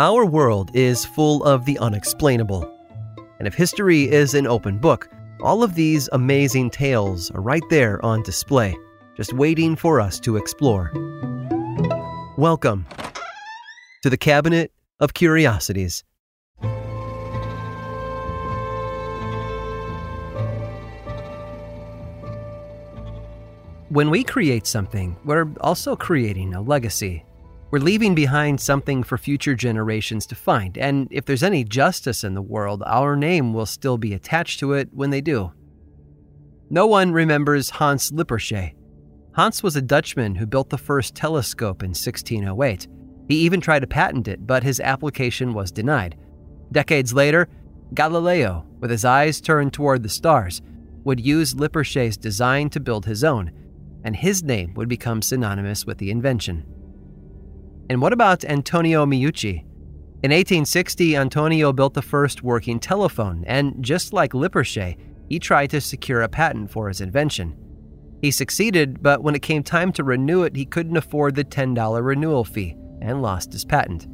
Our world is full of the unexplainable. And if history is an open book, all of these amazing tales are right there on display just waiting for us to explore. Welcome to the Cabinet of Curiosities. When we create something, we're also creating a legacy. We're leaving behind something for future generations to find, and if there's any justice in the world, our name will still be attached to it when they do. No one remembers Hans Lippershey, Hans was a Dutchman who built the first telescope in 1608. He even tried to patent it, but his application was denied. Decades later, Galileo, with his eyes turned toward the stars, would use Lippershey's design to build his own, and his name would become synonymous with the invention. And what about Antonio Meucci? In 1860, Antonio built the first working telephone, and just like Lippershey, he tried to secure a patent for his invention. He succeeded, but when it came time to renew it, he couldn't afford the $10 renewal fee and lost his patent.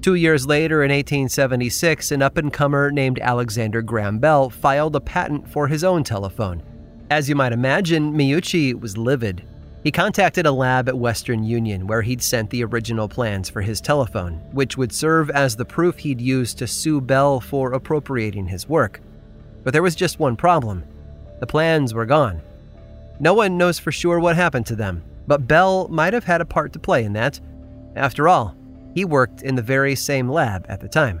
Two years later, in 1876, an up and comer named Alexander Graham Bell filed a patent for his own telephone. As you might imagine, Meucci was livid. He contacted a lab at Western Union where he'd sent the original plans for his telephone, which would serve as the proof he'd use to sue Bell for appropriating his work. But there was just one problem the plans were gone. No one knows for sure what happened to them, but Bell might have had a part to play in that. After all, he worked in the very same lab at the time.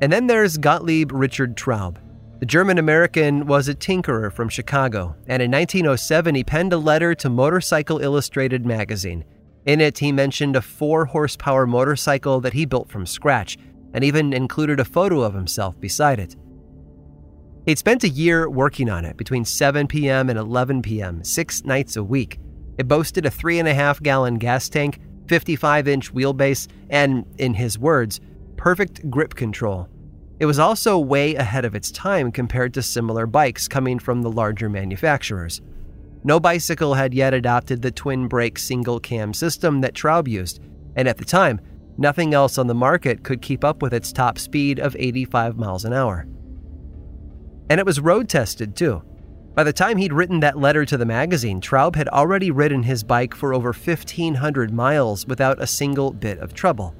And then there's Gottlieb Richard Traube. The German American was a tinkerer from Chicago, and in 1907 he penned a letter to Motorcycle Illustrated magazine. In it, he mentioned a 4 horsepower motorcycle that he built from scratch, and even included a photo of himself beside it. He'd spent a year working on it between 7 p.m. and 11 p.m., six nights a week. It boasted a three and a half gallon gas tank, 55 inch wheelbase, and, in his words, perfect grip control. It was also way ahead of its time compared to similar bikes coming from the larger manufacturers. No bicycle had yet adopted the twin brake single cam system that Traub used, and at the time, nothing else on the market could keep up with its top speed of 85 miles an hour. And it was road tested, too. By the time he'd written that letter to the magazine, Traub had already ridden his bike for over 1,500 miles without a single bit of trouble.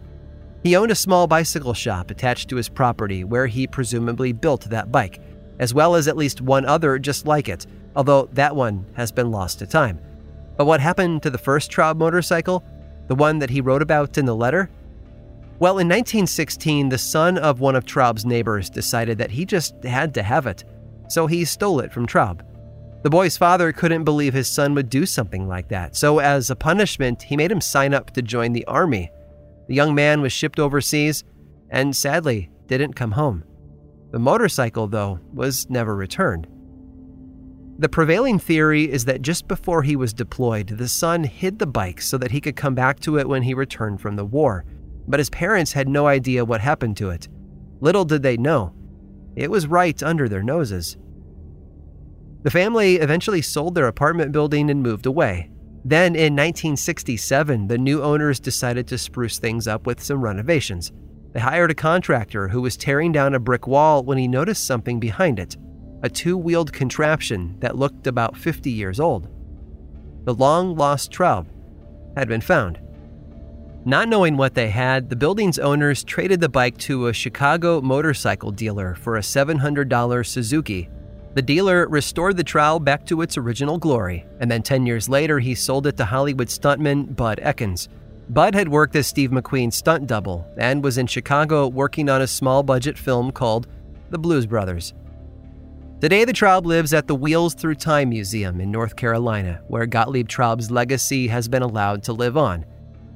He owned a small bicycle shop attached to his property where he presumably built that bike, as well as at least one other just like it, although that one has been lost to time. But what happened to the first Traube motorcycle? The one that he wrote about in the letter? Well, in 1916, the son of one of Traube's neighbors decided that he just had to have it, so he stole it from Traube. The boy's father couldn't believe his son would do something like that, so as a punishment, he made him sign up to join the army. The young man was shipped overseas and sadly didn't come home. The motorcycle, though, was never returned. The prevailing theory is that just before he was deployed, the son hid the bike so that he could come back to it when he returned from the war but his parents had no idea what happened to it. Little did they know, it was right under their noses. The family eventually sold their apartment building and moved away. Then, in 1967, the new owners decided to spruce things up with some renovations. They hired a contractor who was tearing down a brick wall when he noticed something behind it a two wheeled contraption that looked about 50 years old. The long lost Traube had been found. Not knowing what they had, the building's owners traded the bike to a Chicago motorcycle dealer for a $700 Suzuki. The dealer restored the Traube back to its original glory, and then 10 years later, he sold it to Hollywood stuntman Bud Ekins. Bud had worked as Steve McQueen's stunt double and was in Chicago working on a small budget film called The Blues Brothers. Today, the Traub lives at the Wheels Through Time Museum in North Carolina, where Gottlieb Traub's legacy has been allowed to live on.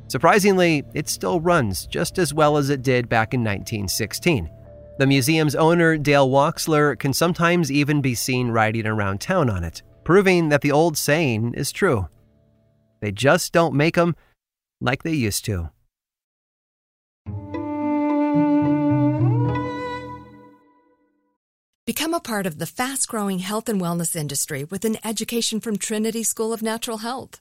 Surprisingly, it still runs just as well as it did back in 1916. The museum's owner, Dale Walksler, can sometimes even be seen riding around town on it, proving that the old saying is true. They just don't make them like they used to. Become a part of the fast growing health and wellness industry with an education from Trinity School of Natural Health.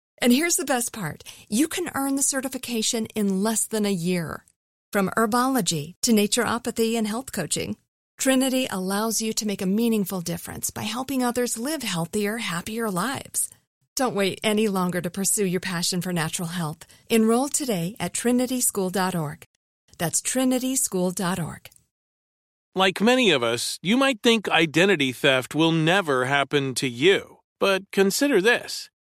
And here's the best part you can earn the certification in less than a year. From herbology to naturopathy and health coaching, Trinity allows you to make a meaningful difference by helping others live healthier, happier lives. Don't wait any longer to pursue your passion for natural health. Enroll today at trinityschool.org. That's trinityschool.org. Like many of us, you might think identity theft will never happen to you. But consider this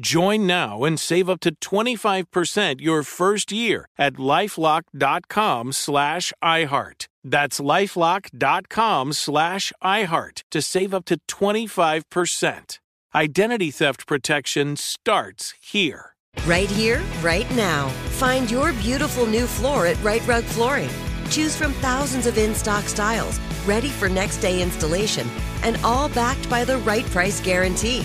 Join now and save up to 25% your first year at lifelock.com slash iHeart. That's lifelock.com slash iHeart to save up to 25%. Identity theft protection starts here. Right here, right now. Find your beautiful new floor at Rite Rug Flooring. Choose from thousands of in stock styles, ready for next day installation, and all backed by the right price guarantee.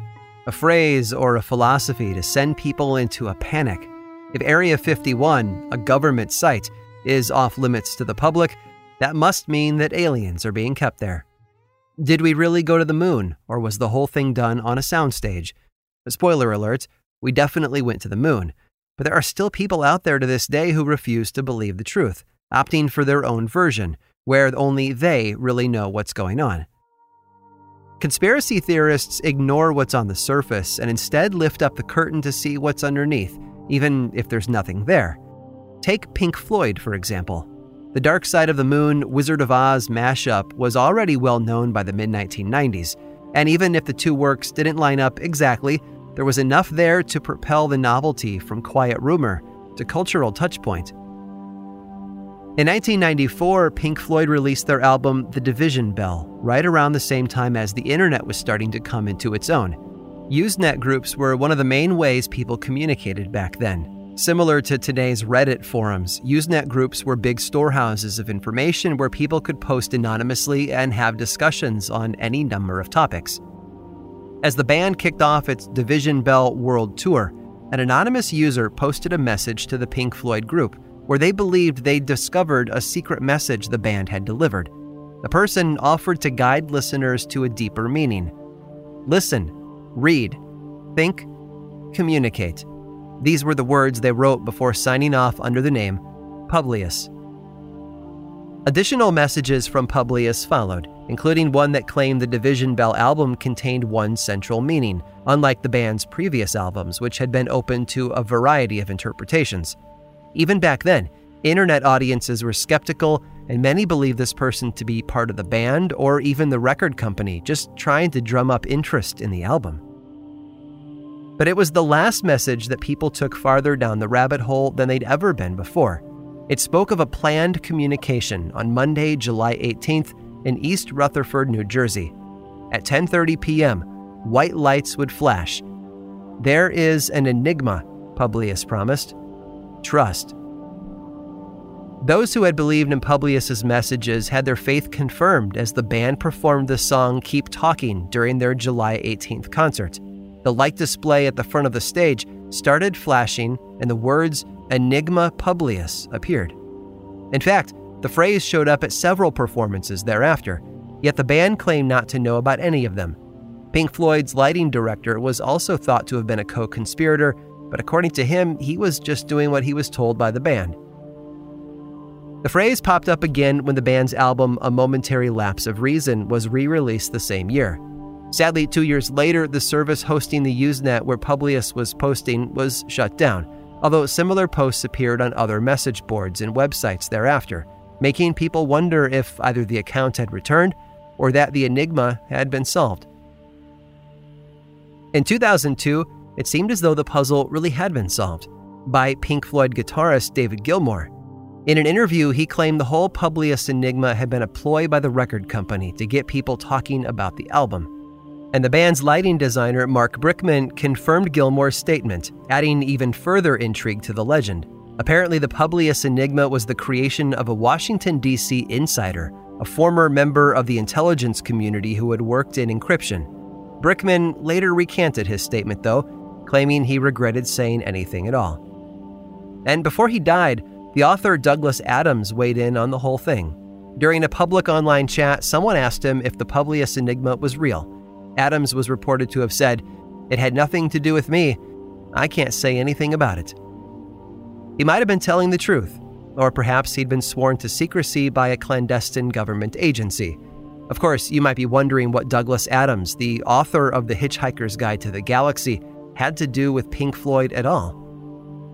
a phrase, or a philosophy to send people into a panic. If Area 51, a government site, is off limits to the public, that must mean that aliens are being kept there. Did we really go to the moon, or was the whole thing done on a soundstage? Spoiler alert, we definitely went to the moon, but there are still people out there to this day who refuse to believe the truth, opting for their own version, where only they really know what's going on. Conspiracy theorists ignore what's on the surface and instead lift up the curtain to see what's underneath, even if there's nothing there. Take Pink Floyd, for example. The Dark Side of the Moon Wizard of Oz mashup was already well known by the mid 1990s, and even if the two works didn't line up exactly, there was enough there to propel the novelty from quiet rumor to cultural touchpoint. In 1994, Pink Floyd released their album The Division Bell, right around the same time as the internet was starting to come into its own. Usenet groups were one of the main ways people communicated back then. Similar to today's Reddit forums, Usenet groups were big storehouses of information where people could post anonymously and have discussions on any number of topics. As the band kicked off its Division Bell World Tour, an anonymous user posted a message to the Pink Floyd group where they believed they'd discovered a secret message the band had delivered. The person offered to guide listeners to a deeper meaning. Listen, read, think, communicate. These were the words they wrote before signing off under the name Publius. Additional messages from Publius followed, including one that claimed the Division Bell album contained one central meaning, unlike the band's previous albums, which had been open to a variety of interpretations. Even back then, internet audiences were skeptical, and many believed this person to be part of the band or even the record company, just trying to drum up interest in the album. But it was the last message that people took farther down the rabbit hole than they'd ever been before. It spoke of a planned communication on Monday, July 18th in East Rutherford, New Jersey. At 10:30 p.m., white lights would flash. There is an enigma, Publius promised. Trust. Those who had believed in Publius's messages had their faith confirmed as the band performed the song Keep Talking during their July 18th concert. The light display at the front of the stage started flashing and the words Enigma Publius appeared. In fact, the phrase showed up at several performances thereafter, yet the band claimed not to know about any of them. Pink Floyd's lighting director was also thought to have been a co conspirator, but according to him, he was just doing what he was told by the band. The phrase popped up again when the band's album A Momentary Lapse of Reason was re released the same year. Sadly, two years later, the service hosting the Usenet where Publius was posting was shut down, although similar posts appeared on other message boards and websites thereafter making people wonder if either the account had returned or that the enigma had been solved. In 2002, it seemed as though the puzzle really had been solved by Pink Floyd guitarist David Gilmour. In an interview, he claimed the whole Publius enigma had been a ploy by the record company to get people talking about the album. And the band's lighting designer, Marc Brickman, confirmed Gilmour's statement, adding even further intrigue to the legend. Apparently, the Publius Enigma was the creation of a Washington, D.C. insider, a former member of the intelligence community who had worked in encryption. Brickman later recanted his statement, though, claiming he regretted saying anything at all. And before he died, the author Douglas Adams weighed in on the whole thing. During a public online chat, someone asked him if the Publius Enigma was real. Adams was reported to have said, It had nothing to do with me. I can't say anything about it. He might have been telling the truth, or perhaps he'd been sworn to secrecy by a clandestine government agency. Of course, you might be wondering what Douglas Adams, the author of The Hitchhiker's Guide to the Galaxy, had to do with Pink Floyd at all.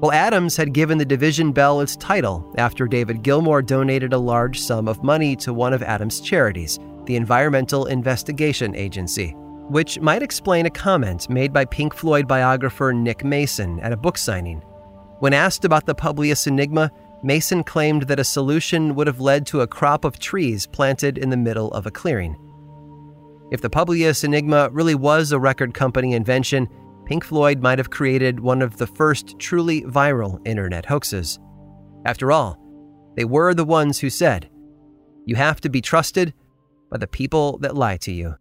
Well, Adams had given the Division Bell its title after David Gilmour donated a large sum of money to one of Adams' charities, the Environmental Investigation Agency, which might explain a comment made by Pink Floyd biographer Nick Mason at a book signing. When asked about the Publius Enigma, Mason claimed that a solution would have led to a crop of trees planted in the middle of a clearing. If the Publius Enigma really was a record company invention, Pink Floyd might have created one of the first truly viral internet hoaxes. After all, they were the ones who said, You have to be trusted by the people that lie to you.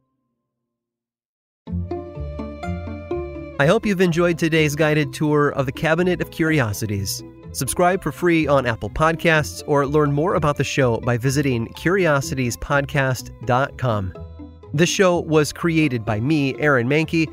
I hope you've enjoyed today's guided tour of the Cabinet of Curiosities. Subscribe for free on Apple Podcasts or learn more about the show by visiting curiositiespodcast.com. This show was created by me, Aaron Mahnke,